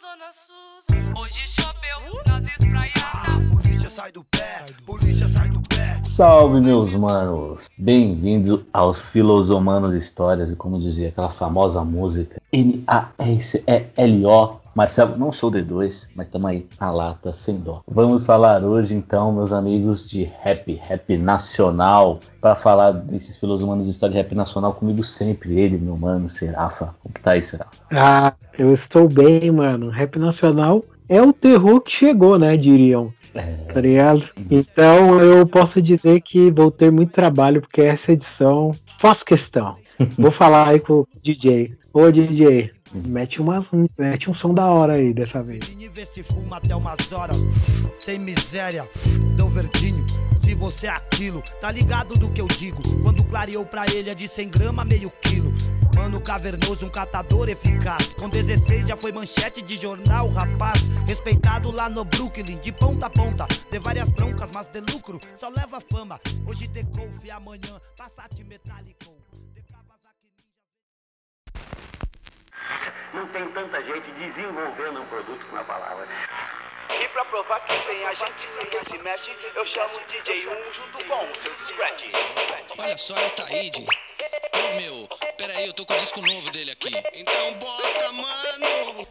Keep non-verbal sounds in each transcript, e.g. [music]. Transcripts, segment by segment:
Zona Sul. Hoje choveu nas espraiadas. Polícia sai do pé, polícia sai do pé. Salve, meus manos! Bem-vindos aos Filosomanos Histórias e como dizia aquela famosa música M-A-S-E-L-O. Marcelo, não sou D2, mas estamos aí na lata sem dó. Vamos falar hoje então, meus amigos, de rap, rap nacional. Para falar desses Filosomanos de História de rap nacional comigo sempre, ele, meu mano, Serafa. Como que tá aí, Serafa? Ah, eu estou bem, mano. Rap nacional é o terror que chegou, né? Diriam. Tá ligado? Então eu posso dizer que vou ter muito trabalho, porque essa edição faço questão. [laughs] Vou falar aí com o DJ. Ô DJ, mete, umas, mete um som da hora aí dessa vez. Vê se fuma até umas horas. Sem miséria, deu verdinho. Se você é aquilo, tá ligado do que eu digo? Quando clareou pra ele é de 100 gramas, meio quilo. Mano cavernoso, um catador eficaz. Com 16 já foi manchete de jornal, rapaz. Respeitado lá no Brooklyn, de ponta a ponta. De várias broncas, mas de lucro, só leva fama. Hoje de golfe, amanhã Passat metálico. Tem tanta gente desenvolvendo um produto com a palavra. E pra provar que sem a gente ninguém se mexe, eu chamo o DJ 1 junto com o seu Scratch. Olha só, é o Taíde. Pô, meu, peraí, eu tô com o disco novo dele aqui. Então bota, mano!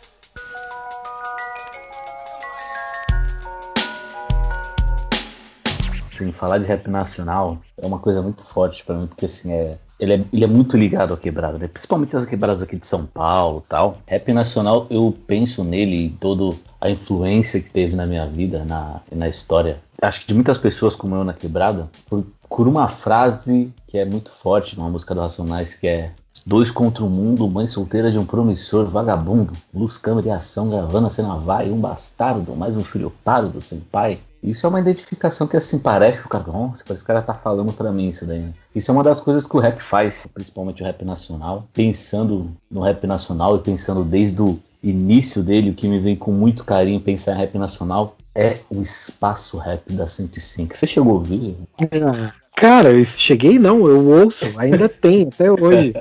Assim, falar de rap nacional é uma coisa muito forte pra mim, porque assim, é, ele, é, ele é muito ligado à quebrada, né? Principalmente as quebradas aqui de São Paulo tal. Rap nacional, eu penso nele e toda a influência que teve na minha vida, na, na história. Acho que de muitas pessoas como eu na quebrada, por, por uma frase que é muito forte numa música do Racionais, que é Dois contra o mundo, mãe solteira de um promissor vagabundo, luz, câmera e ação, gravando a cena vai, um bastardo, mais um filho pálido sem pai. Isso é uma identificação que assim parece que o cara, nossa, parece que o cara tá falando pra mim isso daí. né? Isso é uma das coisas que o rap faz, principalmente o rap nacional. Pensando no rap nacional e pensando desde o início dele, o que me vem com muito carinho pensar em rap nacional é o espaço rap da 105. Você chegou a ouvir? Cara, eu cheguei não, eu ouço, ainda [laughs] tem, até hoje.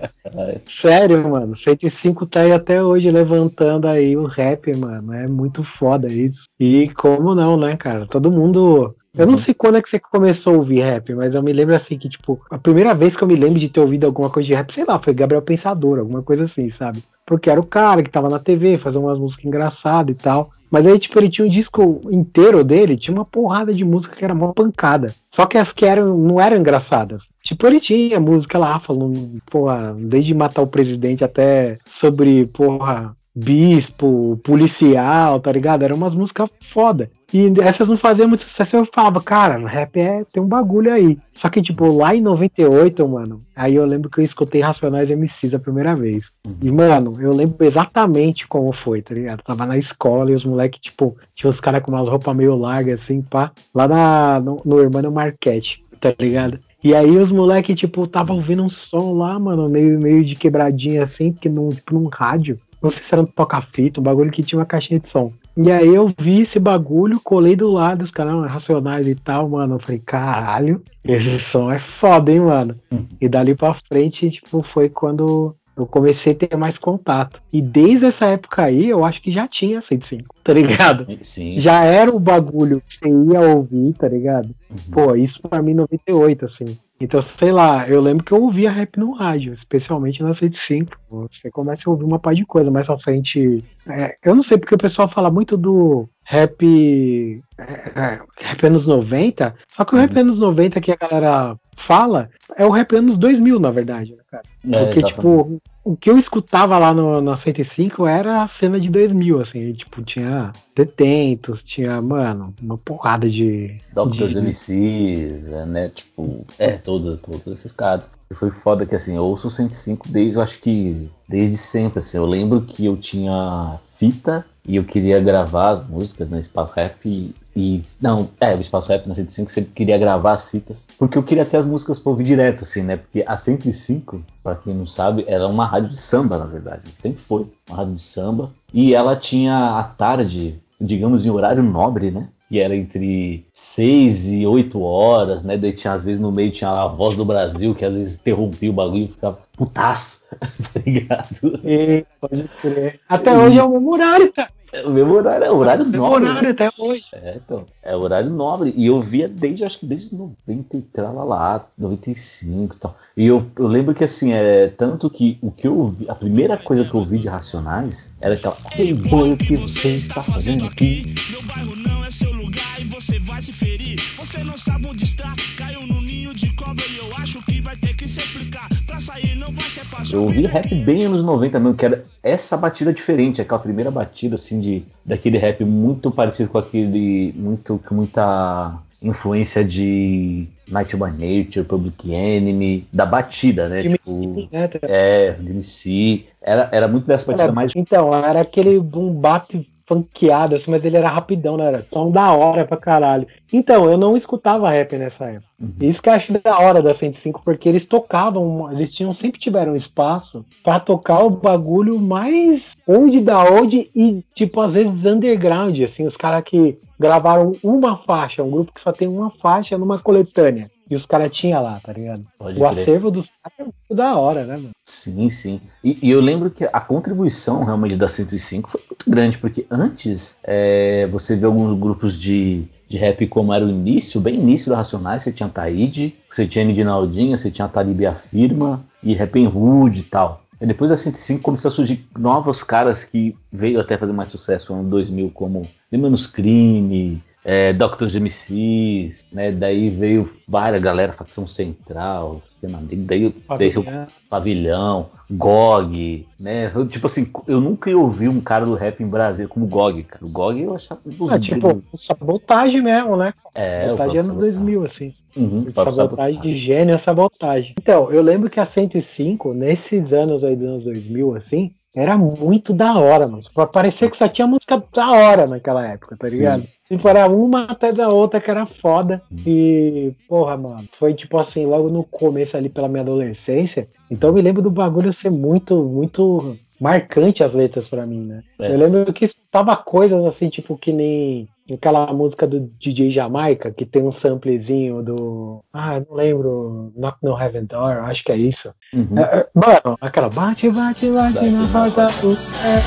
Sério, mano, 105 tá aí até hoje levantando aí o rap, mano, é muito foda isso. E como não, né, cara? Todo mundo. Eu não sei quando é que você começou a ouvir rap, mas eu me lembro assim que, tipo, a primeira vez que eu me lembro de ter ouvido alguma coisa de rap, sei lá, foi Gabriel Pensador, alguma coisa assim, sabe? Porque era o cara que tava na TV, fazendo umas músicas engraçadas e tal. Mas aí, tipo, ele tinha um disco inteiro dele, tinha uma porrada de música que era uma pancada. Só que as que eram, não eram engraçadas. Tipo, ele tinha música lá falando, porra, desde matar o presidente até sobre, porra, bispo, policial, tá ligado? Eram umas músicas foda. E essas não faziam muito sucesso. Eu falava, cara, rap é, tem um bagulho aí. Só que, tipo, lá em 98, mano, aí eu lembro que eu escutei Racionais MCs a primeira vez. E, mano, eu lembro exatamente como foi, tá ligado? Tava na escola e os moleques, tipo, tinha os caras com umas roupas meio largas, assim, pá, lá na, no, no Hermano Marquete, tá ligado? E aí os moleques, tipo, tava ouvindo um som lá, mano, meio, meio de quebradinha assim, porque num, tipo, num rádio. Não sei se era um toca-fita, um bagulho que tinha uma caixinha de som. E aí eu vi esse bagulho, colei do lado, os caras racionais e tal, mano. Eu falei, caralho, esse som é foda, hein, mano. E dali pra frente, tipo, foi quando eu comecei a ter mais contato. E desde essa época aí, eu acho que já tinha 105, tá ligado? Sim. Já era o bagulho que você ia ouvir, tá ligado? Pô, isso pra mim em 98, assim. Então, sei lá, eu lembro que eu ouvia rap no rádio, especialmente na 105. Você começa a ouvir uma par de coisa mais pra frente. É, eu não sei porque o pessoal fala muito do rap. É, é, rap anos 90, só que o rap anos 90 que a galera fala é o rap anos 2000, na verdade, né, cara? É, Porque, tipo, o que eu escutava lá no, na 105 era a cena de 2000, assim, tipo, tinha detentos, tinha, mano, uma porrada de. Doctors de- MCs, né? Tipo, é, todos, todos esses caras. E Foi foda que assim, eu ouço o 105 desde, eu acho que, desde sempre, assim. Eu lembro que eu tinha fita e eu queria gravar as músicas no Espaço Rap e, e- não, é, o Espaço Rap na 105 sempre queria gravar as fitas, porque eu queria ter as músicas pra ouvir direto, assim, né? Porque a 105, pra quem não sabe, era uma rádio de samba, na verdade. Sempre foi uma rádio de samba. E ela tinha à tarde, digamos, em horário nobre, né? que era entre 6 e 8 horas, né? Daí tinha, às vezes, no meio tinha a voz do Brasil, que às vezes interrompia o bagulho e ficava putaço, [laughs] tá ligado? E, pode crer. Até hoje é o mesmo horário, cara. É o mesmo horário, é horário Meu nobre. né? horário até hoje. É, então, é horário nobre. E eu via desde, acho que desde 90 e tal, lá, 95 e tal. E eu, eu lembro que assim, é tanto que o que eu vi, a primeira coisa que eu vi de Racionais era aquela. Ei, boy, o que você está fazendo aqui? Meu bairro não é seu lugar e você vai se ferir. Você não sabe onde está, caiu no ninho de cobra e eu acho que vai ter que se explicar. Pra sair não vai ser fácil. Eu ouvi rap bem anos 90 mesmo, que era essa batida diferente, aquela primeira batida assim de daquele rap muito parecido com aquele muito com muita influência de Night by Nature, Public Enemy, da batida, né? Jimmy tipo, né? é, MC. Era, era muito dessa batida Era- mais Então, era aquele boom bap funkeado, assim, mas ele era rapidão, né? Era som da hora pra caralho. Então, eu não escutava rap nessa época. Uhum. Isso que eu acho da hora da 105, porque eles tocavam, eles tinham sempre tiveram espaço pra tocar o bagulho mais onde da onde e, tipo, às vezes underground, assim, os caras que gravaram uma faixa, um grupo que só tem uma faixa numa coletânea. E os caras tinham lá, tá ligado? Pode o crer. acervo dos caras é muito da hora, né, mano? Sim, sim. E, e eu lembro que a contribuição realmente da 105 foi muito grande, porque antes é, você vê alguns grupos de, de rap como era o início, bem início da Racionais, você tinha Taíde, você tinha Nidinaldinha, você tinha Talib e a Firma, e Rap Hood e tal. E depois da 105 começou a surgir novos caras que veio até fazer mais sucesso no ano 2000, como Menos Crime, é, Dr. MCs, né? Daí veio várias galera, facção central, negro, daí veio Pavilhão, GOG, né? Eu, Tipo assim, eu nunca ouvi um cara do rap em Brasília como GOG, cara. O GOG eu achava dos Ah, tipo, sabotagem mesmo, né? é, o sabotagem anos próprio 2000, assim. Uhum, o Sabotagem. de gênio é sabotagem. Então, eu lembro que a 105, nesses anos aí dos anos 2000, assim, era muito da hora, mano. Pra parecer que só tinha música da hora naquela época, tá ligado? Tipo, era uma até da outra que era foda. E, porra, mano, foi tipo assim, logo no começo ali pela minha adolescência. Então eu me lembro do bagulho ser muito, muito marcante as letras pra mim, né? É. Eu lembro que estava coisas assim, tipo, que nem aquela música do DJ Jamaica, que tem um samplezinho do. Ah, não lembro. Knock no Heaven Door, acho que é isso. Uhum. É, é, mano, aquela bate, bate, bate, Bate na porta do céu.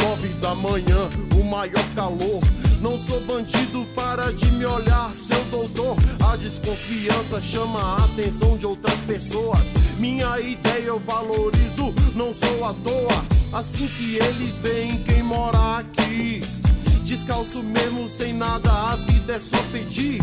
Nove da manhã, o maior calor. Não sou bandido, para de me olhar, seu doutor. A desconfiança chama a atenção de outras pessoas. Minha ideia eu valorizo, não sou à toa. Assim que eles veem quem mora aqui. Descalço mesmo, sem nada, a vida é só pedir.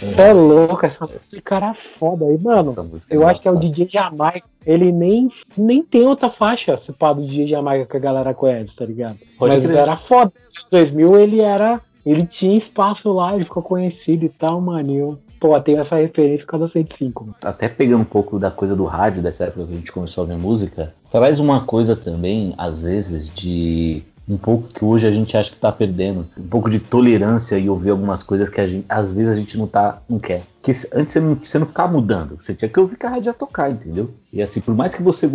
Você é louco, essa música era foda aí, mano. Música Eu acho que é o. DJ Jamaica. Ele nem, nem tem outra faixa se pá do DJ Jamaica que a galera conhece, tá ligado? Pode Mas crer. era foda. Em 2000 ele era. Ele tinha espaço lá, ele ficou conhecido e tal, mano. Eu, pô, tenho essa referência por causa da 105. Mano. até pegando um pouco da coisa do rádio, dessa época que a gente começou a ouvir música, traz uma coisa também, às vezes, de um pouco que hoje a gente acha que tá perdendo, um pouco de tolerância e ouvir algumas coisas que gente, às vezes a gente não tá, não quer. Porque se- antes você não, você não ficava mudando, você tinha que ouvir que a rádio ia tocar, entendeu? E assim, por mais que você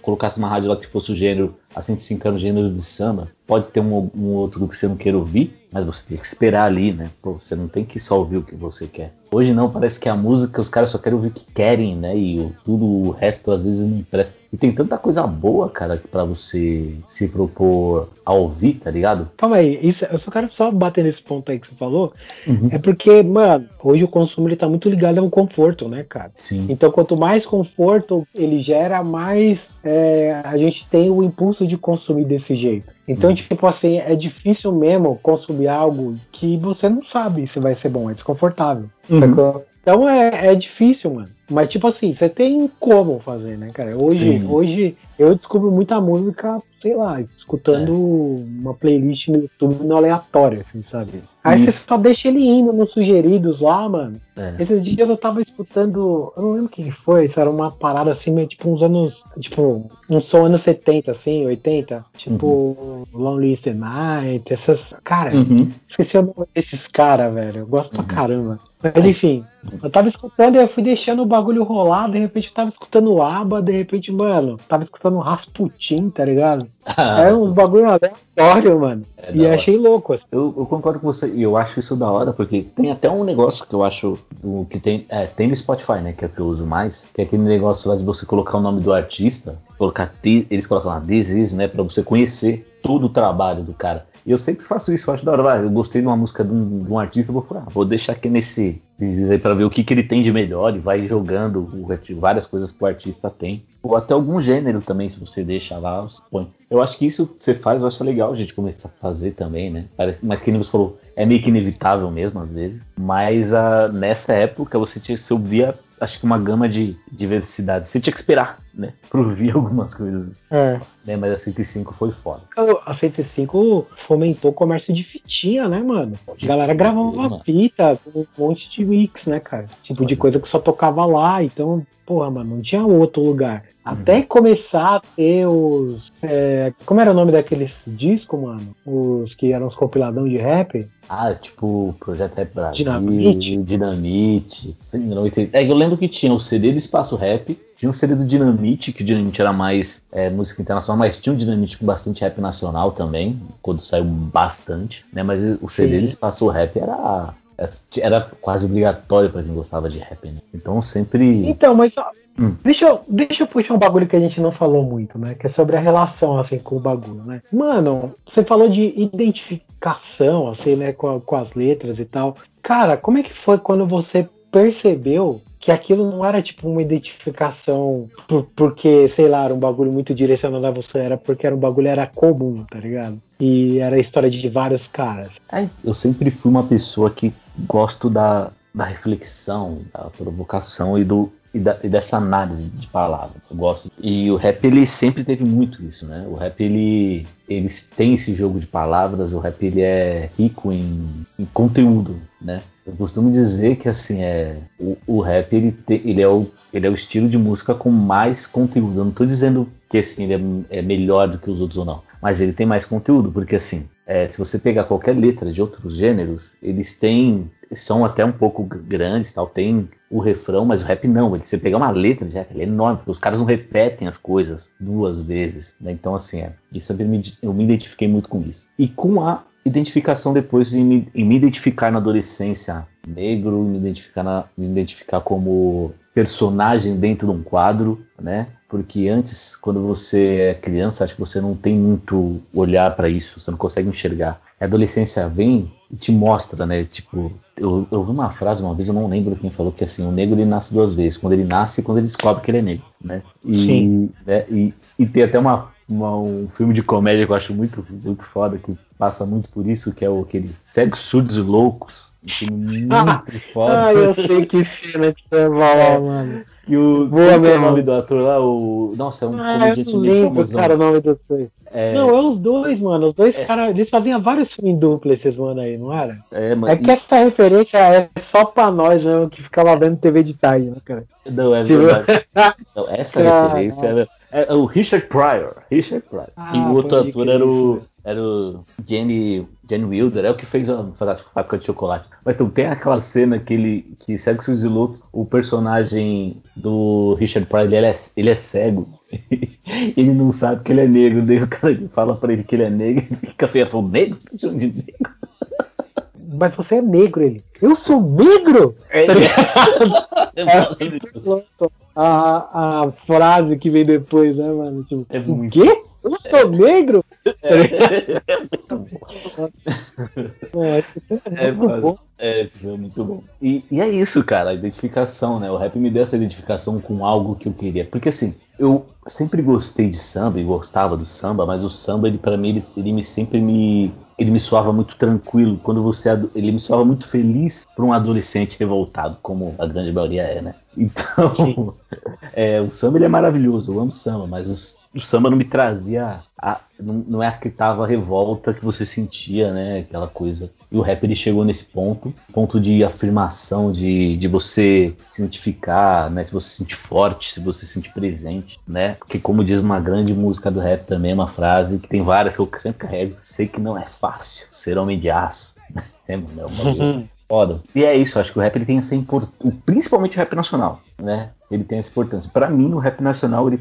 colocasse uma rádio lá que fosse o gênero, a 105 era o gênero de samba, pode ter um, um outro que você não queira ouvir, mas você tem que esperar ali, né? Pô, você não tem que só ouvir o que você quer. Hoje não, parece que a música os caras só querem ouvir o que querem, né? E o- tudo o resto às vezes não presta. E tem tanta coisa boa, cara, que pra você se propor a ouvir, tá ligado? Calma aí, isso, eu só quero só bater nesse ponto aí que você falou. Uhum. É porque, mano, hoje o consumo ele tá muito ligado ao conforto, né, cara? Sim. Então, quanto mais conforto ele gera, mais é, a gente tem o impulso de consumir desse jeito. Então, tipo assim, é difícil mesmo consumir algo que você não sabe se vai ser bom, é desconfortável. Uhum. Então é, é difícil, mano. Mas, tipo assim, você tem como fazer, né, cara? Hoje, Sim. hoje eu descubro muita música, sei lá, escutando É. uma playlist no YouTube no aleatório, assim, sabe? Aí Isso. você só deixa ele indo nos sugeridos lá, mano. É. Esses dias eu tava escutando, eu não lembro o que que foi, isso era uma parada assim, meio tipo uns anos, tipo, um som anos 70, assim, 80, tipo Lonely the Night, essas, cara, Uhum. esqueci o nome desses caras, velho, eu gosto pra caramba. Mas enfim, eu tava escutando e eu fui deixando o bagulho rolar, de repente eu tava escutando o ABBA, de repente, mano, tava escutando Rasputin, tá ligado? Era uns bagulho aleatório, mano. Ah, É e achei louco, assim. Eu, eu concordo com você, e eu acho isso da hora, porque tem até um negócio que eu acho o que tem. É, tem no Spotify, né? Que é o que eu uso mais, que é aquele negócio lá de você colocar o nome do artista colocar, eles colocam lá, this is, né, pra você conhecer todo o trabalho do cara. E eu sempre faço isso, eu acho da hora. Eu gostei de uma música de um, de um artista, vou ah, vou deixar aqui nesse aí para ver o que, que ele tem de melhor e vai jogando várias coisas que o artista tem. Ou até algum gênero também, se você deixa lá, você põe. Eu acho que isso você faz, eu acho legal a gente começar a fazer também, né? Parece, mas que nem você falou, é meio que inevitável mesmo, às vezes. Mas a, nessa época você, tinha, você ouvia acho que uma gama de diversidade. Você tinha que esperar, né? Pra ouvir [laughs] algumas coisas. É. Né? Mas a 105 foi foda. A 105 fomentou o comércio de fitinha, né, mano? A galera gravava uma fita com um monte de mix, né, cara? Tipo de coisa que só tocava lá. Então, porra, mano, não tinha outro lugar. Até uhum. começar a ter os. É, como era o nome daqueles discos, mano? Os que eram os compiladão de rap? Ah, tipo Projeto Rap Brasil, Dinamite. Dinamite. É, eu lembro que tinha o CD do Espaço Rap, tinha o CD do Dinamite, que o Dinamite era mais é, música internacional, mas tinha um Dinamite com bastante rap nacional também, quando saiu bastante, né? Mas o CD Sim. do Espaço Rap era era quase obrigatório para quem gostava de rap, né? Então sempre. Então, mas Hum. Deixa, eu, deixa eu puxar um bagulho que a gente não falou muito, né? Que é sobre a relação, assim, com o bagulho, né? Mano, você falou de identificação, assim, né? Com, com as letras e tal. Cara, como é que foi quando você percebeu que aquilo não era tipo uma identificação por, porque, sei lá, era um bagulho muito direcionado a você, era porque era um bagulho era comum, tá ligado? E era a história de vários caras. É, eu sempre fui uma pessoa que gosto da, da reflexão, da provocação e do, e, da, e, dessa análise de palavras. Eu gosto. E o rap ele sempre teve muito isso, né? O rap ele, ele tem esse jogo de palavras. O rap ele é rico em, em conteúdo, né? Eu costumo dizer que assim é o, o rap ele, te, ele é o ele é o estilo de música com mais conteúdo. Eu não estou dizendo que assim ele é, é melhor do que os outros ou não, mas ele tem mais conteúdo porque assim é, se você pegar qualquer letra de outros gêneros, eles têm são até um pouco grandes, tal, tem o refrão, mas o rap não. Ele, você pegar uma letra de rap, ele é enorme, porque os caras não repetem as coisas duas vezes. Né? Então, assim, é, eu me, eu me identifiquei muito com isso. E com a identificação depois em me, em me identificar na adolescência negro, me identificar, na, me identificar como personagem dentro de um quadro, né? Porque antes, quando você é criança, acho que você não tem muito olhar para isso, você não consegue enxergar. A adolescência vem e te mostra, né? Tipo, eu, eu vi uma frase uma vez, eu não lembro quem falou que assim, o negro ele nasce duas vezes, quando ele nasce e quando ele descobre que ele é negro, né? E, né? e, e tem até uma, uma, um filme de comédia que eu acho muito, muito foda, que passa muito por isso, que é o, aquele Cegos Surdos e Loucos, muito [laughs] foda. Ah, eu sei que cena que você vai falar, mano. E o. Boa, qual é o nome do ator lá? O. Nossa, é um ah, comediante eu lembro, cara, o nome dos dois. É... Não, é os dois, mano. Os dois é... caras, eles faziam vários filmes duplos, esses mano aí, não era? É, mano. É que essa referência é só pra nós, né? Que ficava vendo TV de tarde, né, cara? Não, é tipo... verdade. [laughs] não, essa referência era. É o Richard Pryor. Richard Pryor. Ah, e o outro ator era o. Era o Jenny, Jenny Wilder, é o que fez a Fábrica de Chocolate. Mas então tem aquela cena que ele, que Sexo e Lutos, o personagem do Richard Pryor, ele é, ele é cego. [laughs] ele não sabe que ele é negro. Daí o cara fala pra ele que ele é negro e fica feio. Negro? De negro? [laughs] Mas você é negro, ele. Eu sou negro? É, tá [laughs] é, a, a frase que vem depois, né, mano? Tipo, é o quê? Eu sou negro? [laughs] É, é muito bom. É, é, muito bom. É, é muito bom. E, e é isso, cara, a identificação, né? O rap me deu essa identificação com algo que eu queria. Porque assim, eu sempre gostei de samba e gostava do samba, mas o samba, ele para mim, ele, ele me sempre me ele me soava muito tranquilo. Quando você ele me soava muito feliz para um adolescente revoltado, como a grande maioria é, né? [laughs] Então, é, o samba ele é maravilhoso, eu amo samba, mas os, o samba não me trazia. A, não, não é a que tava a revolta que você sentia, né? Aquela coisa. E o rap ele chegou nesse ponto ponto de afirmação, de, de você se identificar, né? Se você se sentir forte, se você se sentir presente, né? Porque, como diz uma grande música do rap também, uma frase que tem várias que eu sempre carrego: sei que não é fácil ser homem de aço. [laughs] é, mano, é uma foda. E é isso, acho que o rap ele tem essa importância, principalmente o rap nacional, né? Ele tem essa importância. Para mim, o rap nacional, ele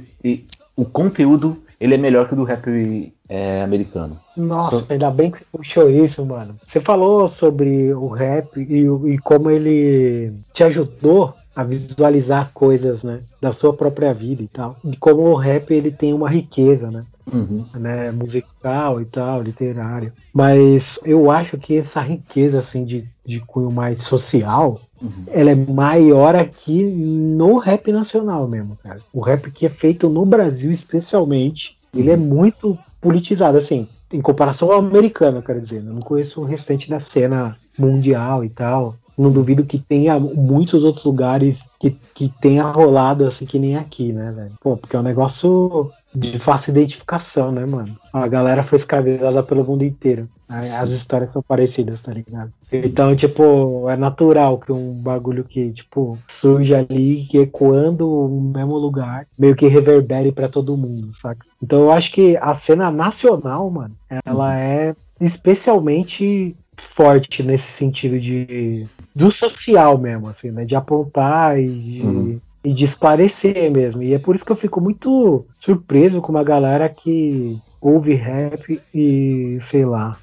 o conteúdo ele é melhor que o do rap é, americano. Nossa, Só- ainda bem que você puxou isso, mano. Você falou sobre o rap e, e como ele te ajudou a visualizar coisas, né? Da sua própria vida e tal. E como o rap ele tem uma riqueza, né? Uhum. né, musical e tal, literário. Mas eu acho que essa riqueza assim de, de cunho mais social, Uhum. ela é maior aqui no rap nacional mesmo, cara. O rap que é feito no Brasil especialmente, ele é muito politizado assim, em comparação ao americano, quero dizer. né? Eu não conheço o restante da cena mundial e tal. Não duvido que tenha muitos outros lugares que, que tenha rolado assim que nem aqui, né, velho? Pô, porque é um negócio de fácil identificação, né, mano? A galera foi escravizada pelo mundo inteiro. As histórias são parecidas, tá ligado? Então, tipo, é natural que um bagulho que, tipo, surge ali que ecoando o mesmo lugar, meio que reverbere pra todo mundo, saca? Então eu acho que a cena nacional, mano, ela é especialmente forte nesse sentido de do social mesmo, assim, né? De apontar e de, Uhum. E de esclarecer mesmo. E é por isso que eu fico muito surpreso com uma galera que ouve rap e sei lá.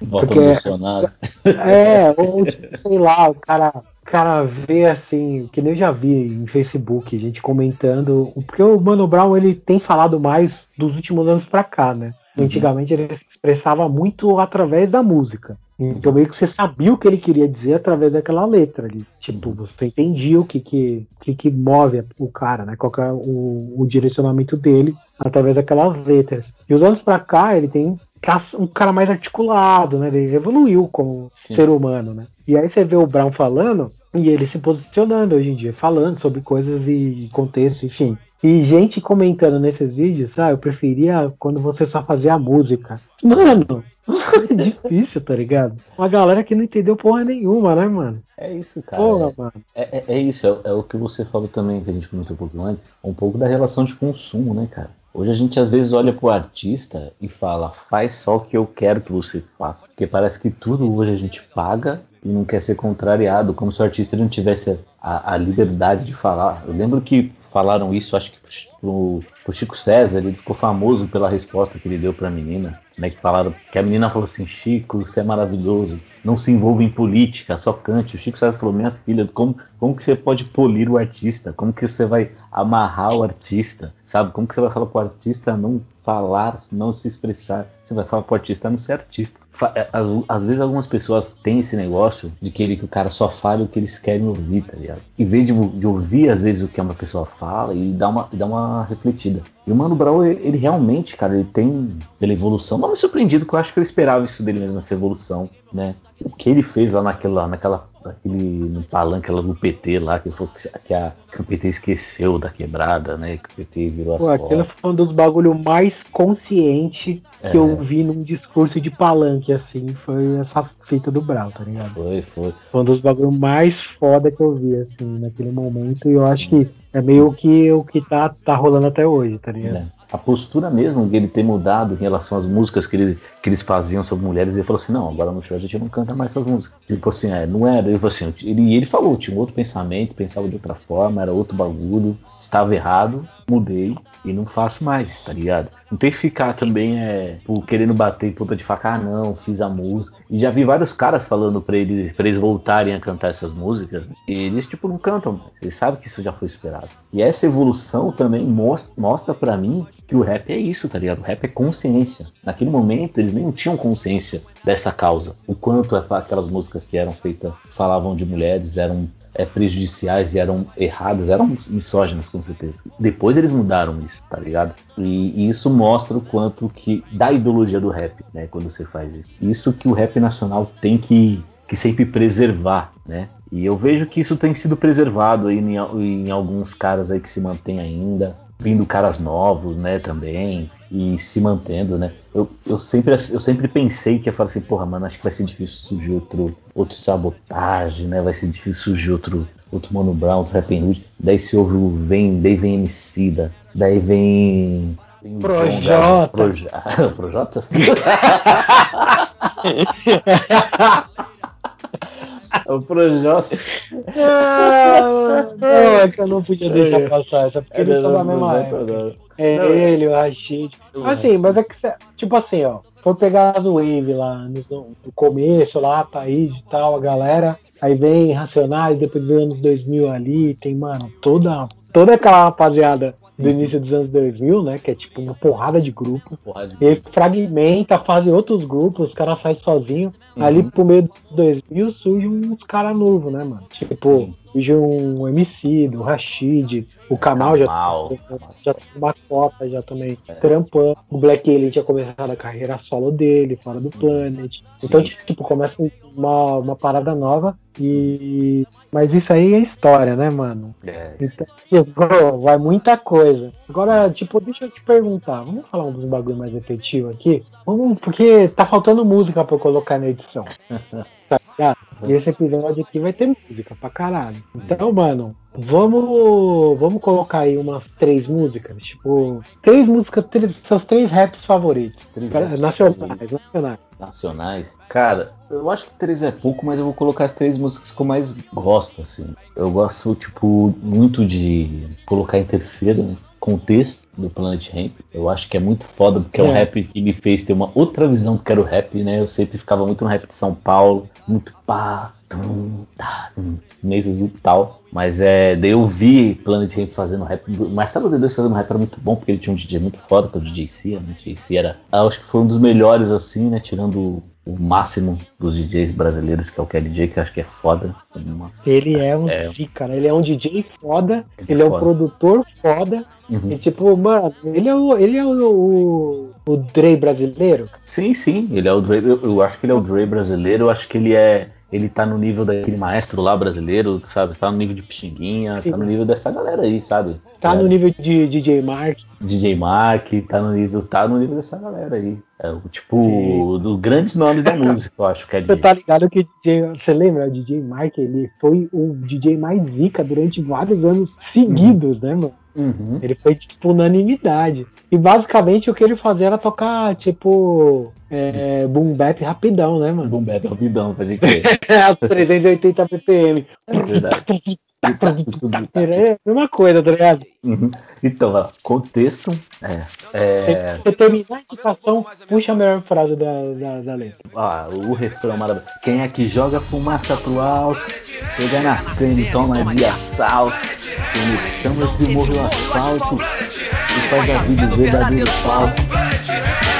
No Bolsonaro. É, ou tipo, sei lá, o cara, o cara vê assim, que nem eu já vi em Facebook, gente comentando. Porque o Mano Brown ele tem falado mais dos últimos anos pra cá, né? Uhum. Antigamente ele se expressava muito através da música. Então meio que você sabia o que ele queria dizer através daquela letra ali. Tipo, você entendia o que que, que, que move o cara, né? Qual é o, o direcionamento dele através daquelas letras. E os anos pra cá ele tem um cara mais articulado, né? Ele evoluiu como Sim. ser humano, né? E aí você vê o Brown falando e ele se posicionando hoje em dia, falando sobre coisas e contexto, enfim. E gente comentando nesses vídeos, ah, eu preferia quando você só fazia a música. Mano, [laughs] é difícil, tá ligado? Uma galera que não entendeu porra nenhuma, né, mano? É isso, cara. Porra, mano. É, é, é isso, é, é o que você falou também, que a gente comentou um pouco antes, um pouco da relação de consumo, né, cara? Hoje a gente às vezes olha pro artista e fala, faz só o que eu quero que você faça. Porque parece que tudo hoje a gente paga e não quer ser contrariado, como se o artista não tivesse a, a liberdade de falar. Eu lembro que falaram isso, acho que pro, Chico César, ele ficou famoso pela resposta que ele deu pra menina, né? Que falaram que a menina falou assim, Chico, você é maravilhoso, não se envolva em política, só cante. O Chico César falou, minha filha, como, como que você pode polir o artista? Como que você vai amarrar o artista? Sabe? Como que você vai falar pro artista não falar, não se expressar? Você vai falar pro artista não ser artista. É, Às, vezes algumas pessoas têm esse negócio de querer que o cara só fale o que eles querem ouvir, tá ligado? Em vez de, de ouvir às vezes o que uma pessoa fala e dar uma, dar uma refletida. E o Mano Brown, ele, ele realmente, cara, ele tem pela evolução, mas me surpreendido que eu acho que eu esperava isso dele mesmo, essa evolução, né? O que ele fez lá naquela, naquela aquele no palanque lá do PT lá, que, foi, que, a, que o PT esqueceu da quebrada, né? Que o PT virou as Pô, aquilo foi um dos bagulho mais consciente que É. eu vi num discurso de palanque, assim, foi essa fita do Brown, tá ligado? Foi, foi. Foi um dos bagulho mais foda que eu vi, assim, naquele momento. E eu acho que é meio que o que tá, tá rolando até hoje, tá ligado? né? A postura mesmo dele ter mudado em relação às músicas que, ele, que eles faziam sobre mulheres, ele falou assim, não, agora no show a gente não canta mais essas músicas. Tipo assim, é, não era, ele falou assim, ele, ele falou, tinha um outro pensamento, pensava de outra forma, era outro bagulho, estava errado, mudei e não faço mais, tá ligado? Não tem que ficar também é, por querendo bater ponta de faca, ah não, fiz a música. E já vi vários caras falando pra eles, pra eles voltarem a cantar essas músicas, e eles tipo não cantam, eles sabem que isso já foi esperado. E essa evolução também mostra, mostra para mim que o rap é isso, tá ligado? O rap é consciência. Naquele momento eles nem tinham consciência dessa causa. O quanto aquelas músicas que eram feitas falavam de mulheres eram é, prejudiciais e eram erradas, eram misóginas com certeza. Depois eles mudaram isso, tá ligado? E, e isso mostra o quanto que da ideologia do rap, né? Quando você faz isso. Isso que o rap nacional tem que, que sempre preservar, né? E eu vejo que isso tem sido preservado aí em, em alguns caras aí que se mantém ainda, vindo caras novos, né, também, e se mantendo, né. Eu, eu, sempre, eu sempre pensei que ia falar assim, porra, mano, acho que vai ser difícil surgir outro, outro sabotagem, né, vai ser difícil surgir outro, outro Mano Brown, outro Rap Hood. Daí se ouve o vem, daí vem Emicida, daí vem... vem Projota. Proja- [laughs] Projota? [laughs] [laughs] o Projota. Ah, não, é que eu não podia deixar passar essa, porque eles são da mesma Não, época. É Não, ele, o Rashid. Assim, mas é que, tipo assim, ó. Foi pegar as Wave lá no, no começo, lá, Thaís e tal, a galera. Aí vem Racionais, depois dos anos 2000 ali, tem, mano, toda, toda aquela rapaziada do início dos anos 2000, né? Que é tipo uma porrada de grupo. Porra de- E aí fragmenta, fazem outros grupos, os caras saem sozinhos. Uhum. Ali pro meio dos 2000 surge uns caras novos, né, mano? Tipo, surge um MC, do Rashid, o Kamal já Kamal. já tem uma cota já também É. trampando. O Black Alien tinha começado a carreira solo dele, fora do Planet. Então, tipo, começa uma, uma parada nova e. Mas isso aí é história, né, mano? É, Então, tipo, vai muita coisa. Agora, tipo, deixa eu te perguntar. Vamos falar uns bagulho mais efetivo aqui? Vamos, porque tá faltando música pra eu colocar na edição. [laughs] Tá esse episódio aqui vai ter música pra caralho. Então, mano, vamos, vamos colocar aí umas três músicas. Tipo, três músicas, três, seus três raps favoritos. Três Cara, raps nacionais, nacionais. nacionais. Cara, eu acho que três é pouco, mas eu vou colocar as três músicas que eu mais gosto, assim. Eu gosto, tipo, muito de colocar em terceiro, né? Contexto do Planet Ramp. Eu acho que é muito foda, porque é, um É. rap que me fez ter uma outra visão do que era o rap, né? Eu sempre ficava muito no rap de São Paulo, muito pá, tum, tá, tum, e tal. Mas é. Daí eu vi Planet Ramp fazendo rap. Marcelo D2 fazendo rap era muito bom, porque ele tinha um DJ muito foda, que é o DJ Cia, né? O DJ Cia era. Eu acho que foi um dos melhores, assim, né? Tirando o máximo dos DJs brasileiros, que é o KLJ, que eu acho que é foda. Uma- Ele é um É. né? Ele é um DJ foda, Ele ele, é é um foda. produtor foda. Uhum. E tipo, mano, ele é o, ele é o, o, o Dre brasileiro. Sim, sim, ele é o Dre. Eu, eu acho que ele é o Dre brasileiro, eu acho que ele é. Ele tá no nível daquele maestro lá brasileiro, sabe? Tá no nível de Pixinguinha, tá no nível dessa galera aí, sabe? Tá É, no nível de DJ Mark. DJ Mark, tá no nível, tá no nível dessa galera aí. É o tipo dos grandes nomes da música, eu acho que é Você tá ligado que o DJ, você lembra? O DJ Mark, ele foi o DJ mais zica durante vários anos seguidos, né, mano? Uhum. Ele foi, tipo, unanimidade. E basicamente o que ele fazia era tocar, tipo, é, boom bap rapidão, né, mano? Boom Bap Rapidão, pode [laughs] crer. A 380 ppm. É verdade. É a mesma coisa, tá ligado? Uhum. Então, ó, contexto. É. é terminar a indicação, puxa a melhor frase da, da, da letra. Ah, o refrão maravilhoso. Quem é que joga fumaça pro alto? Chega na cena e toma de assalto. Quem me chama de morro no asfalto. E faz a vida o verdadeiro palco.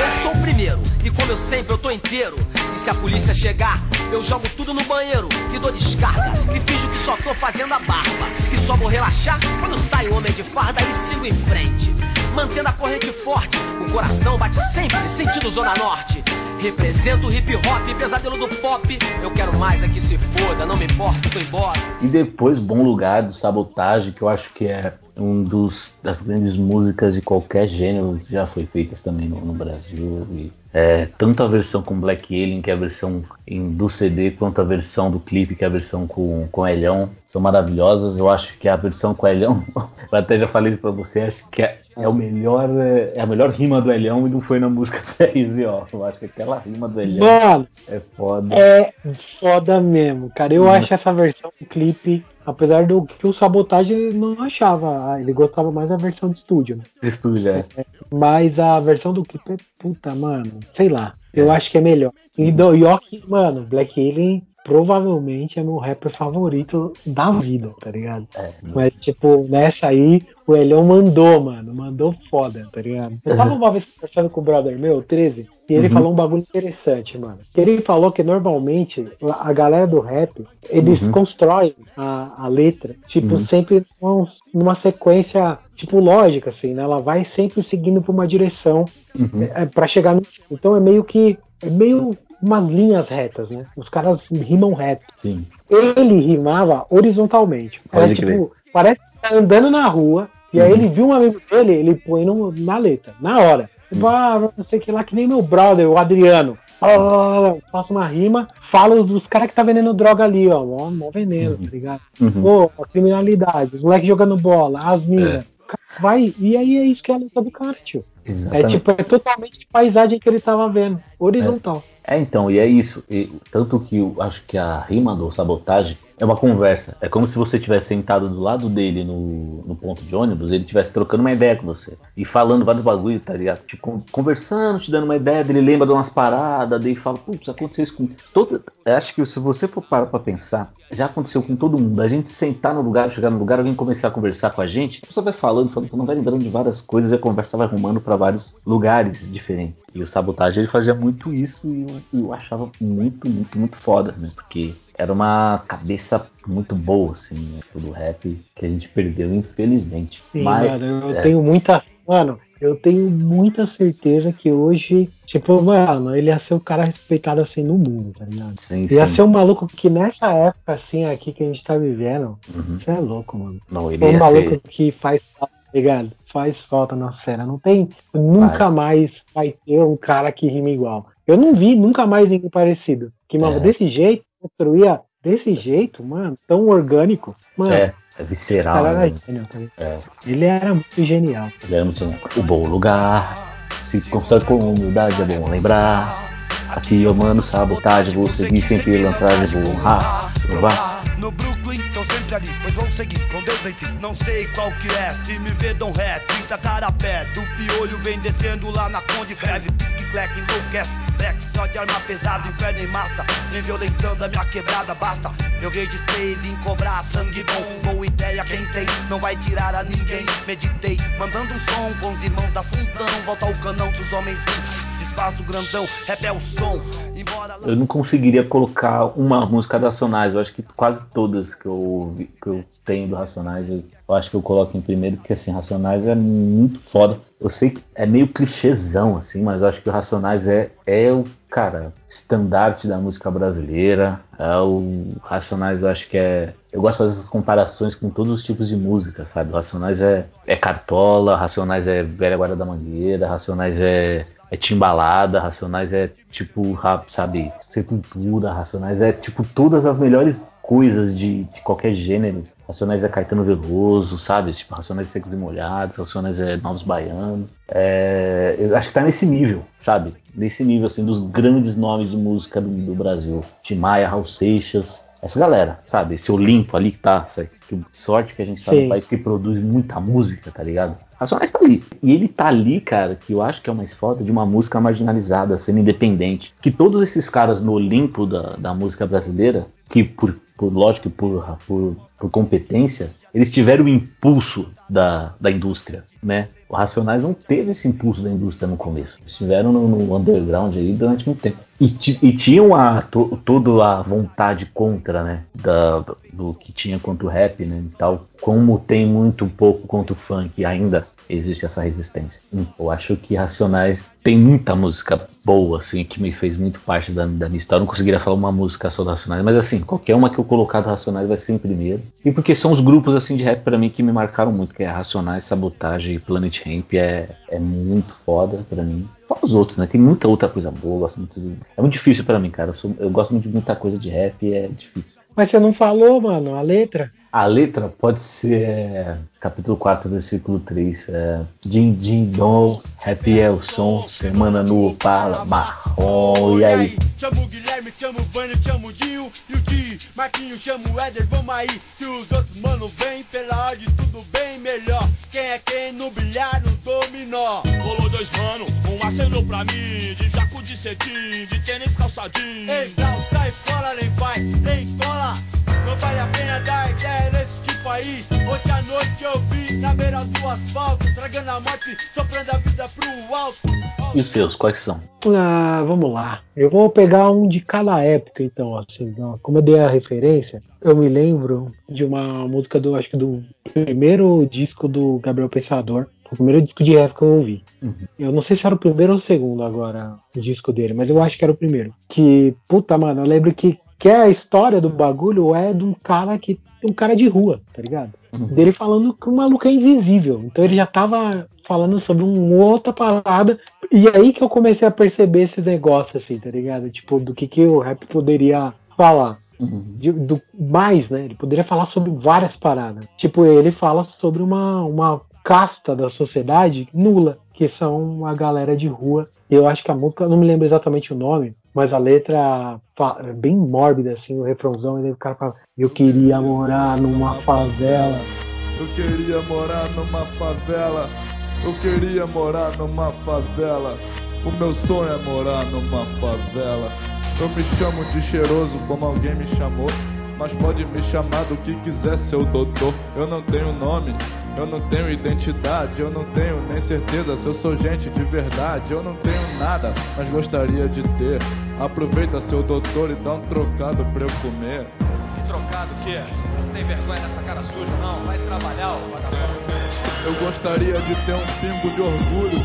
Eu sou o primeiro, e como eu sempre, eu tô inteiro. Se a polícia chegar, eu jogo tudo no banheiro e dou descarga. E finjo que só tô fazendo a barba. E só vou relaxar quando sai o homem de farda e sigo em frente. Mantendo a corrente forte, o coração bate sempre, sentido Zona Norte. Represento o hip hop, pesadelo do pop. Eu quero mais é que se foda, não me importa, tô embora. E depois Bom Lugar do Sabotagem, que eu acho que é um dos das grandes músicas de qualquer gênero que já foi feitas também no, no Brasil. E, é, tanto a versão com Black Alien, que é a versão em- do CD, quanto a versão do clipe, que é a versão com, com Elhão, são maravilhosas. Eu acho que a versão com Elhão, [laughs] eu até já falei pra você, acho que é, é o melhor, é, é a melhor rima do Elhão e não foi na música do [laughs] RZO. Eu acho que aquela rima do Elhão Mano, é foda. é foda mesmo, cara. Eu Uhum. acho essa versão do clipe, apesar do que o Sabotagem ele não achava. ah, Ele gostava mais da versão de estúdio, né? Isso tudo já. Mas a versão do clipe é puta, mano. Sei lá. Eu É. acho que é melhor. E do Yoki, mano, Black Alien provavelmente é meu rapper favorito da vida, tá ligado? É, Mas, tipo, nessa aí, o Elhão mandou, mano. Mandou foda, tá ligado? Eu tava uma vez conversando com o brother meu, o 13, e ele Uhum. falou um bagulho interessante, mano. Ele falou que normalmente a galera do rap, eles Uhum. constroem a, a letra, tipo, Uhum. sempre num- numa sequência, tipo, lógica, assim, né? Ela vai sempre seguindo pra uma direção Uhum. é, para chegar no. Então é meio que. É meio umas linhas retas, né? Os caras rimam reto. Sim. Ele rimava horizontalmente. Crer. tipo, parece que tá andando na rua, e aí Uhum. ele viu um amigo dele, ele põe no- na letra, na hora. Tipo, Uhum. ah, não sei o que lá, que nem meu brother, o Adriano. Ah, faço uma rima, falo dos caras que tá vendendo droga ali, ó. Mó, mó veneno, Uhum. tá ligado? Uhum. Pô, a criminalidade, os moleques jogando bola, as minas. O cara Vai, e aí é isso que é a letra do cara, tio. É Exatamente. tipo, é totalmente paisagem que ele tava vendo. Horizontal. É, então, e é isso. E, tanto que eu acho que a rima do sabotagem é uma conversa. É como se você tivesse sentado do lado dele no, no ponto de ônibus, ele estivesse trocando uma ideia com você. E falando vários bagulho, tá ligado? Tipo, conversando, te dando uma ideia, ele lembra de umas paradas, daí fala, putz, aconteceu isso com. Todo... Eu acho que se você for parar pra pensar, já aconteceu com todo mundo. A gente sentar no lugar, chegar no lugar, alguém começar a conversar com a gente, a pessoa vai falando, falando, não vai lembrando de várias coisas e a conversa vai arrumando para vários lugares diferentes. E o sabotagem ele fazia muito isso e eu, eu achava muito, muito, muito foda, né? Porque era uma cabeça muito boa, assim, né, do rap, que a gente perdeu, infelizmente. Sim, Mas, mano, eu é, tenho muita. Mano, eu tenho muita certeza que hoje, tipo, mano, ele ia ser o cara respeitado assim no mundo, tá ligado? sim, Ia sim. ser um maluco que nessa época, assim, aqui que a gente tá vivendo, Uhum. você é louco, mano. Não, ele É um maluco ser. que faz falta, tá ligado? Faz falta na cena. Não tem. Nunca Faz. mais vai ter um cara que rima igual. Eu não vi nunca mais ninguém parecido. Que, mano, É. desse jeito, construía desse jeito, mano, tão orgânico. Mano, É, é visceral. cara né? era gênio, tá? É. Ele era muito genial. Ele era muito o bom lugar. Se constrói com humildade, é bom lembrar. Aqui eu mando sabotagem, vou seguir sem pilantragem, vou honrar, provar. No Brooklyn, tô sempre ali, pois vou seguir com Deus enfim. Não sei qual que é, se me vê dão ré, 30 cara a pé. Do piolho vem descendo lá na Conde Feve. Que clec enlouquece, black só de arma pesada, inferno em massa. Vem violentando a minha quebrada, basta. Eu registrei, vim cobrar sangue bom. Boa ideia, quem tem, não vai tirar a ninguém. Meditei, mandando um som com os irmãos da Fundão. Volta ao canão se os homens vêm. Desfaço grandão, o som. Eu não conseguiria colocar uma música do Racionais. Eu acho que quase todas que eu, que eu tenho do Racionais, eu, eu acho que eu coloco em primeiro, porque assim, Racionais é muito foda. Eu sei que é meio clichêzão, assim, mas eu acho que o Racionais é, é o, cara, estandarte da música brasileira. É o Racionais, eu acho que é. Eu gosto de fazer essas comparações com todos os tipos de música, sabe? O Racionais é, é Cartola, Racionais é Velha Guarda da Mangueira, Racionais é, é Timbalada, Racionais é tipo, sabe? Sepultura, Racionais é tipo todas as melhores coisas de, de qualquer gênero. Racionais é Caetano Veloso, sabe? Tipo, Racionais é Secos e Molhados, Racionais é Novos Baianos. É, eu acho que tá nesse nível, sabe? Nesse nível, assim, dos grandes nomes de música do, do Brasil. Tim Maia, Raul Seixas, essa galera, sabe? Esse Olimpo ali que tá, sabe? Que sorte que a gente tá Sim. num país que produz muita música, tá ligado? Racionais tá ali. E ele tá ali, cara, que eu acho que é o mais foda de uma música marginalizada, sendo independente. Que todos esses caras no Olimpo da, da música brasileira, que por, por lógico, por, por, por competência, eles tiveram o impulso da, da indústria, né? O Racionais não teve esse impulso da indústria no começo. Eles estiveram no, no underground aí durante muito tempo. E, e tinham a, to, toda a vontade contra, né? Da, do que tinha contra o rap, né? E tal. Como tem muito pouco contra o funk, ainda existe essa resistência. Hum, Eu acho que Racionais tem muita música boa, assim, que me fez muito parte da, da minha história. Eu não conseguiria falar uma música só do Racionais, mas assim, qualquer uma que eu colocar do Racionais vai ser em primeiro. E porque são os grupos, assim, de rap pra mim que me marcaram muito, que é Racionais, Sabotagem e Planet Ramp. É, é muito foda pra mim. Fora os outros, né? Tem muita outra coisa boa. eu Gosto muito de- É muito difícil pra mim, cara. Eu, sou- eu gosto muito de muita coisa de rap é difícil. Mas você não falou, mano, a letra? A letra pode ser é, capítulo 4, versículo 3. É, din, din, dom, rap é o som, semana no Opala, marrom, e aí? Chama o Guilherme, chama o Vânio, chama o Dinho e o Di. Marquinho, chama o Éder, vamos aí. Se os outros mano vem, pela ordem tudo bem melhor. Quem é quem no bilhar, no dominó. Rolou dois mano, um acenou pra mim De jaco de cetim, de tênis calçadinho Ei, Brau, sai fora, nem vai, nem cola. Não vale a pena dar ideia nesse tipo aí. Hoje à noite eu vi na beira do asfalto, tragando a morte, soprando a vida pro alto. E os seus, quais são? Ah, vamos lá. Eu vou pegar um de cada época, então, assim. ó. Como eu dei a referência, eu me lembro de uma música do, acho que do primeiro disco do Gabriel Pensador. O primeiro disco de rap que eu ouvi. Uhum. Eu não sei se era o primeiro ou o segundo agora, o disco dele, mas eu acho que era o primeiro. Que, puta, mano, eu lembro que, que a história do bagulho é de um cara que. um cara de rua, tá ligado? Uhum. Dele falando que o maluco é invisível. Então ele já tava falando sobre uma outra parada. E aí que eu comecei a perceber esse negócio, assim, tá ligado? Tipo, do que, que o rap poderia falar. Uhum. De- do, mais, né? Ele poderia falar sobre várias paradas. Tipo, ele fala sobre uma, uma casta da sociedade nula, que são a galera de rua. Eu acho que a música, não me lembro exatamente o nome, mas a letra é bem mórbida, assim, o refrãozão, e o cara fala, eu queria morar numa favela. Eu queria morar numa favela. Eu queria morar numa favela. O meu sonho é morar numa favela. Eu me chamo de cheiroso como alguém me chamou. Mas pode me chamar do que quiser, seu doutor. Eu não tenho nome, eu não tenho identidade, eu não tenho nem certeza se eu sou gente de verdade. Eu não tenho nada, mas gostaria de ter. Aproveita, seu doutor, e dá um trocado pra eu comer. Que trocado que é? Não tem vergonha nessa cara suja, não? Vai trabalhar, ô vagabundo. Eu gostaria de ter um pingo de orgulho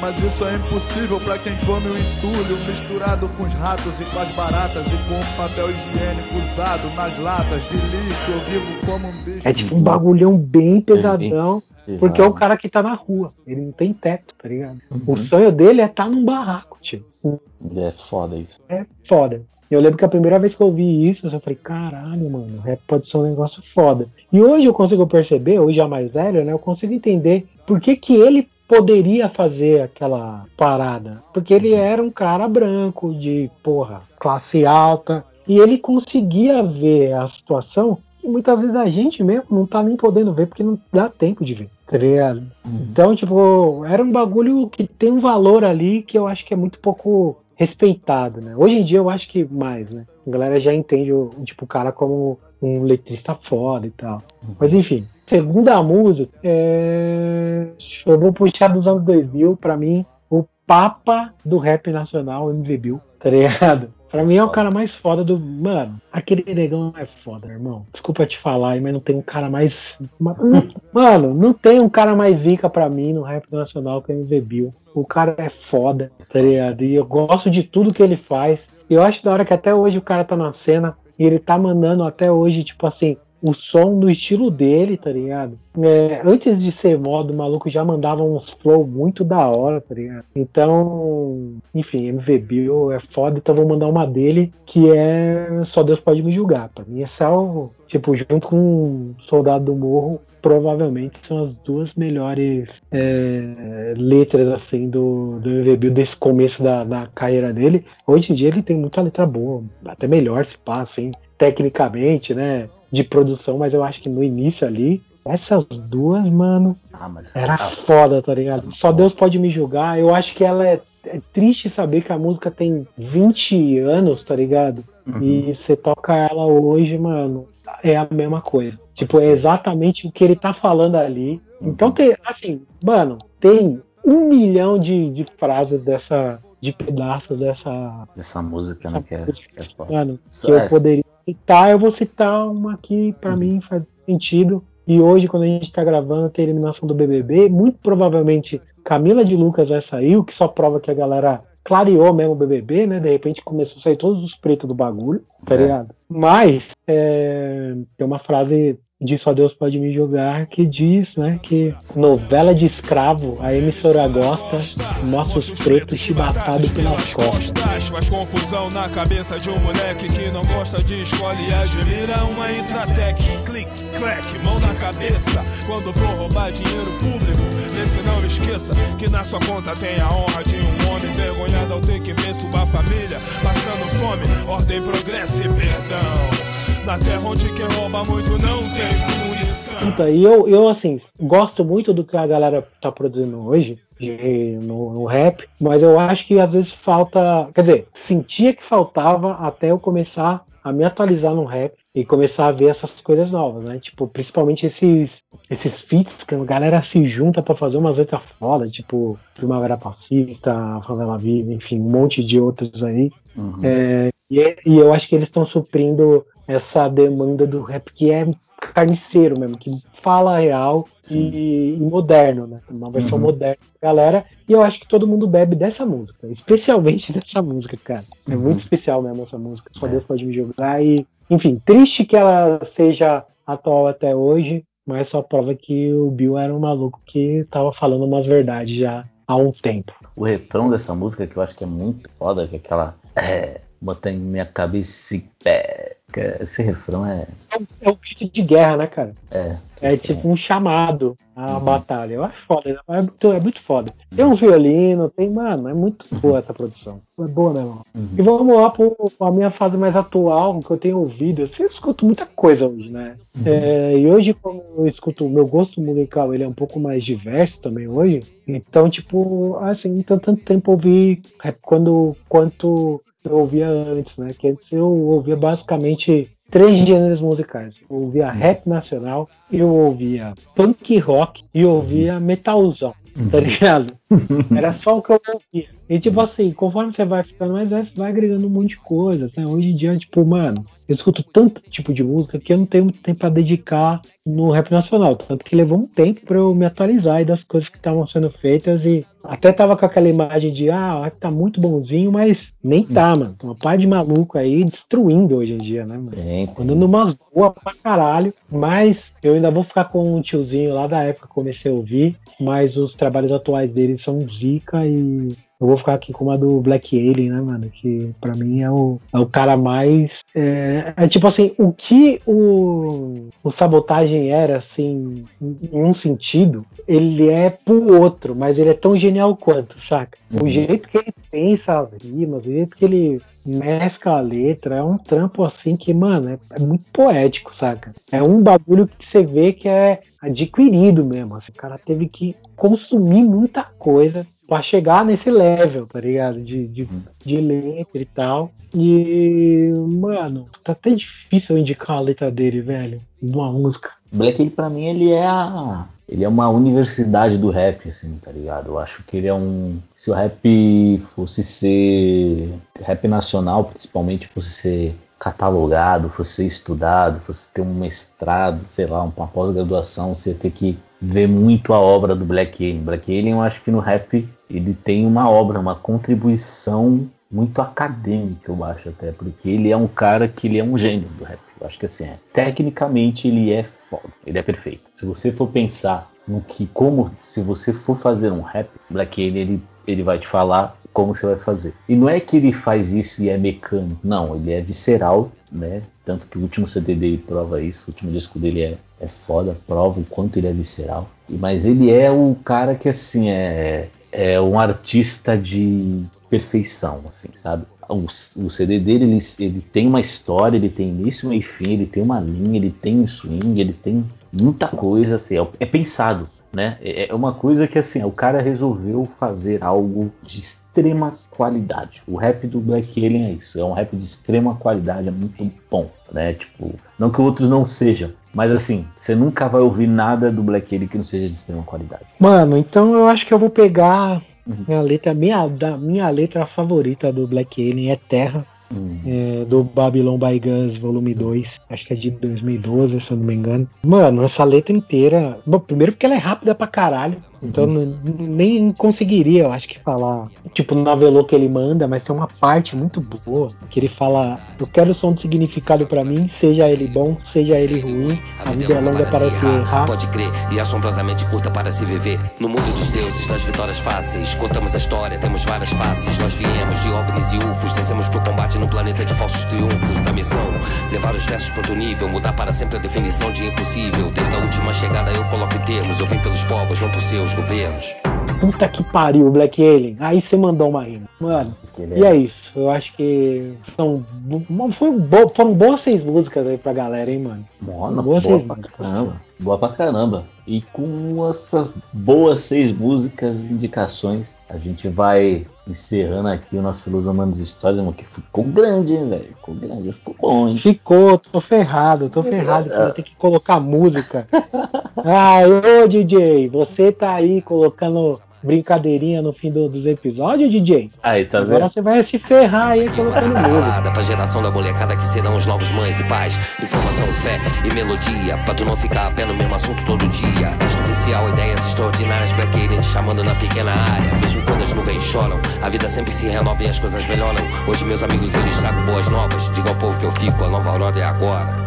mas isso é impossível para quem come o entulho misturado com os ratos e com as baratas e com o papel higiênico usado nas latas de lixo. Eu vivo como um bicho. É tipo um bagulhão bem pesadão. Porque é o cara que tá na rua, ele não tem teto, tá ligado? Uhum. O sonho dele é estar tá num barraco, tipo. É foda isso. É foda. Eu lembro que a primeira vez que eu vi isso, eu falei, caralho, mano, rap pode ser um negócio foda. E hoje eu consigo perceber, hoje já mais velho, né? Eu consigo entender por que, que ele poderia fazer aquela parada. Porque ele era um cara branco, de porra, classe alta, e ele conseguia ver a situação que muitas vezes a gente mesmo não tá nem podendo ver porque não dá tempo de ver, tá ligado? Uhum. Então, tipo, era um bagulho que tem um valor ali que eu acho que é muito pouco respeitado, né? Hoje em dia eu acho que mais, né? A galera já entende o, tipo, o cara como um letrista foda e tal. Uhum. Mas enfim, Segunda música, é... eu vou puxar dos anos 2000, pra mim, o papa do rap nacional, MV Bill, tá ligado? Pra mim é o cara mais foda do. Mano, aquele negão é foda, irmão. Desculpa te falar mas não tem um cara mais. Mano, não tem um cara mais zica pra mim no rap nacional que o MV Bill. O cara é foda, tá ligado? E eu gosto de tudo que ele faz. E eu acho da hora que até hoje o cara tá na cena e ele tá mandando até hoje, tipo assim, o som no estilo dele, tá ligado? É, antes de ser modo, o maluco já mandava uns flow muito da hora, tá ligado? Então, enfim, MV Bill é foda, então vou mandar uma dele que é Só Deus Pode Me Julgar. Pra mim, é o, tipo, junto com Soldado do Morro, provavelmente são as duas melhores é, letras assim do, do MV Bill desse começo da, da carreira dele. Hoje em dia ele tem muita letra boa, até melhor se passa, assim, tecnicamente, né? De produção, mas eu acho que no início ali, essas duas, mano, ah, era tá foda, tá ligado? Só Deus pode me julgar. Eu acho que ela é, é triste saber que a música tem 20 anos, tá ligado? Uhum. E você toca ela hoje, mano, é a mesma coisa. Tipo, é exatamente o que ele tá falando ali. Uhum. Então tem, assim, mano, tem um milhão de, de frases dessa, de pedaços dessa. Dessa música, né? Que é, que é mano, que eu poderia citar, eu vou citar uma que para uhum. mim faz sentido. E hoje, quando a gente está gravando, tem a eliminação do BBB. Muito provavelmente Camila de Lucas vai sair, o que só prova que a galera clareou mesmo o BBB, né? De repente começou a sair todos os pretos do bagulho, tá é. ligado? Mas é, tem uma frase de Só Deus Pode Me Julgar, que diz, né, que novela de escravo, a emissora gosta, mostra os pretos chibatados pelas costas. Faz confusão na cabeça de um moleque que não gosta de escola e admira uma Intratec. Clique, clack, mão na cabeça. Quando for roubar dinheiro público, nesse não esqueça que na sua conta tem a honra de um homem envergonhado ao ter que ver sua família passando fome. Ordem, progresso e perdão. Na terra onde quem rouba muito não tem punição. Puta, e eu, eu, assim, gosto muito do que a galera tá produzindo hoje. No, no, rap, mas eu acho que às vezes falta. Quer dizer, sentia que faltava até eu começar a me atualizar no rap e começar a ver essas coisas novas, né? Tipo, principalmente esses, esses feats que a galera se junta para fazer umas letras foda, tipo Primavera Pacífica, Favela Viva, enfim, um monte de outros aí. Uhum. É, e, e, eu acho que eles estão suprindo essa demanda do rap que é carniceiro mesmo, que fala real e, e, moderno, né? Uma versão uhum. moderna da galera. E eu acho que todo mundo bebe dessa música, especialmente [laughs] dessa música, cara. É muito uhum. especial mesmo essa música. Só é. Deus pode me jogar. E, enfim, triste que ela seja atual até hoje, mas só prova que o Bill era um maluco que tava falando umas verdades já há um tempo. O refrão dessa música que eu acho que é muito foda, que é aquela. É, botando minha cabeça em pé. Música, esse refrão é. É um grito de guerra, né, cara? É. É tipo um chamado à batalha. Eu acho foda, né? é muito, é muito foda. Tem um violino, tem, mano, é muito boa essa produção. É boa, né, mano? E vamos lá pro- pra minha fase mais atual, que eu tenho ouvido. Eu escuto muita coisa hoje, né? É, e hoje, como eu escuto, o meu gosto musical ele é um pouco mais diverso também hoje. Então, tipo, assim, não tanto tempo ouvir quando, quanto eu ouvia antes, né? Que antes eu ouvia basicamente três gêneros musicais. Eu ouvia rap nacional, eu ouvia punk rock e eu ouvia metalzão, tá ligado? [laughs] Era só o que eu ouvia. E tipo assim, conforme você vai ficando mais velho, você vai agregando um monte de coisas, né? Hoje em dia, tipo, mano, eu escuto tanto tipo de música que eu não tenho muito tempo pra dedicar no rap nacional. Tanto que levou um tempo pra eu me atualizar aí das coisas que estavam sendo feitas e até tava com aquela imagem de, ah, o rap tá muito bonzinho, mas nem tá, mano. Uma par de maluco aí destruindo hoje em dia, né, mano? Quando numas boas pra caralho, mas eu ainda vou ficar com um tiozinho lá da época que comecei a ouvir, mas os trabalhos atuais dele são zica e eu vou ficar aqui com uma do Black Alien, né, mano? Que pra mim é o, é o cara mais. É, é tipo assim, o que o, o sabotagem era, assim, em em um sentido, ele é pro outro, mas ele é tão genial quanto, saca? O jeito que ele pensa as rimas, o jeito que ele mescla a letra, é um trampo assim que, mano, é, é muito poético, saca? É um bagulho que você vê que é adquirido mesmo. Assim, o cara teve que consumir muita coisa pra chegar nesse level, tá ligado? De, de, de letra e tal. E, mano, tá até difícil eu indicar a letra dele, velho, de uma música. Black ele pra mim ele é a ele é uma universidade do rap assim, tá ligado? Eu acho que ele é um se o rap fosse ser rap nacional, principalmente fosse ser catalogado, fosse ser estudado, fosse ter um mestrado, sei lá, uma pós-graduação, você ia ter que ver muito a obra do Black Alien. Black Alien, eu acho que no rap ele tem uma obra, uma contribuição muito acadêmica, eu acho até, porque ele é um cara que ele é um gênio do rap. Eu acho que assim, é. tecnicamente ele é foda, ele é perfeito. Se você for pensar no que, como, se você for fazer um rap, Black Alien, ele, ele vai te falar como você vai fazer. E não é que ele faz isso e é mecânico, não, ele é visceral, né? Tanto que o último CD dele prova isso, o último disco dele é, é foda, prova o quanto ele é visceral. Mas ele é o cara que, assim, é, é um artista de perfeição, assim, sabe? O, o CD dele, ele, ele tem uma história, ele tem início, meio e fim, ele tem uma linha, ele tem swing, ele tem muita coisa, assim, é, é pensado, né? É, é uma coisa que, assim, o cara resolveu fazer algo de extrema qualidade. O rap do Black Alien é isso, é um rap de extrema qualidade, é muito bom, né? Tipo, não que outros não sejam, mas assim, você nunca vai ouvir nada do Black Alien que não seja de extrema qualidade. Mano, então eu acho que eu vou pegar minha letra, minha, da, minha letra favorita do Black Alien é Terra, é, do Babylon by Guns, volume 2, acho que é de 2012, se eu não me engano. Mano, essa letra inteira. Bom, primeiro porque ela é rápida pra caralho. Então n- nem conseguiria, eu acho que falar, tipo, no novelô que ele manda, mas tem uma parte muito boa que ele fala: Eu quero o som de significado pra mim, seja ele bom, seja ele ruim, a vida é longa para se errar. Pode crer, e assombrosamente curta para se viver. No mundo dos deuses, das vitórias fáceis. Contamos a história, temos várias faces. Nós viemos de OVNIs e UFOs, descemos pro combate num planeta de falsos triunfos. A missão, levar os versos pro outro nível, mudar para sempre a definição de impossível. Desde a última chegada eu coloco termos, eu venho pelos povos, não por seus governos. Puta que pariu, Black Alien. Aí você mandou uma rima. Mano, e é isso. Eu acho que são, bo- foi bo- foram boas seis músicas aí pra galera, hein, mano. Mano, boas boa seis pra músicas. caramba. Boa pra caramba. E com essas boas seis músicas, indicações, a gente vai encerrando aqui o nosso Filosofando de Histórias, mano, que ficou grande, hein, velho? Ficou grande, ficou bom, hein? Ficou, tô ferrado, tô ferrado vou ter que colocar música. [laughs] Ah, ô DJ, você tá aí colocando brincadeirinha no fim do- dos episódios, DJ? Aí, tá Agora vendo? você vai se ferrar aí colocando música. Parada pra geração da molecada que serão os novos mães e pais. Informação, fé e melodia. Pra tu não ficar a pé no mesmo assunto todo dia. Extra oficial, ideias extraordinárias. Black Alien te chamando na pequena área. Mesmo quando as nuvens choram, a vida sempre se renova e as coisas melhoram. Hoje, meus amigos, eles tragam boas novas. Diga ao povo que eu fico, a nova aurora é agora.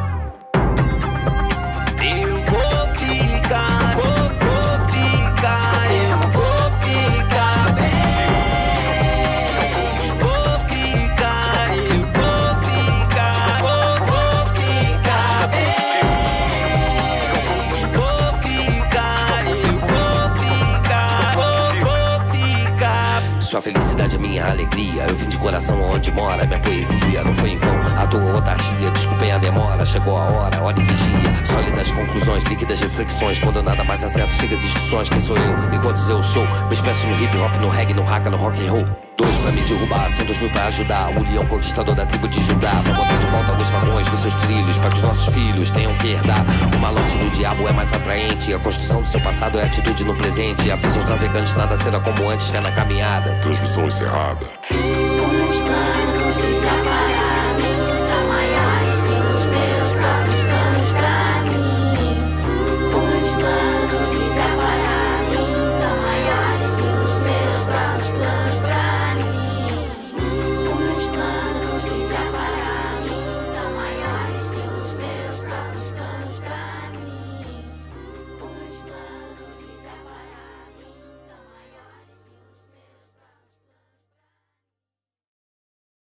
Sua felicidade é minha alegria. Eu vim de coração onde mora minha poesia. Não foi em vão, a tua outardia. Desculpem a demora, chegou a hora, hora e vigia. Sólidas conclusões, líquidas reflexões. Quando nada mais acerto, chega as instruções. Quem sou eu? E quantos eu sou? Me expresso no hip hop, no reggae, no haka, no rock and roll. Dois pra me derrubar, são dois mil pra ajudar. O leão conquistador da tribo de Judá. Pra botar de volta alguns vagões dos seus trilhos. Pra que os nossos filhos tenham que herdar. O malote do diabo é mais atraente. A construção do seu passado é atitude no presente. Avisa os navegantes, nada será como antes. Fé na caminhada. Transmissão encerrada.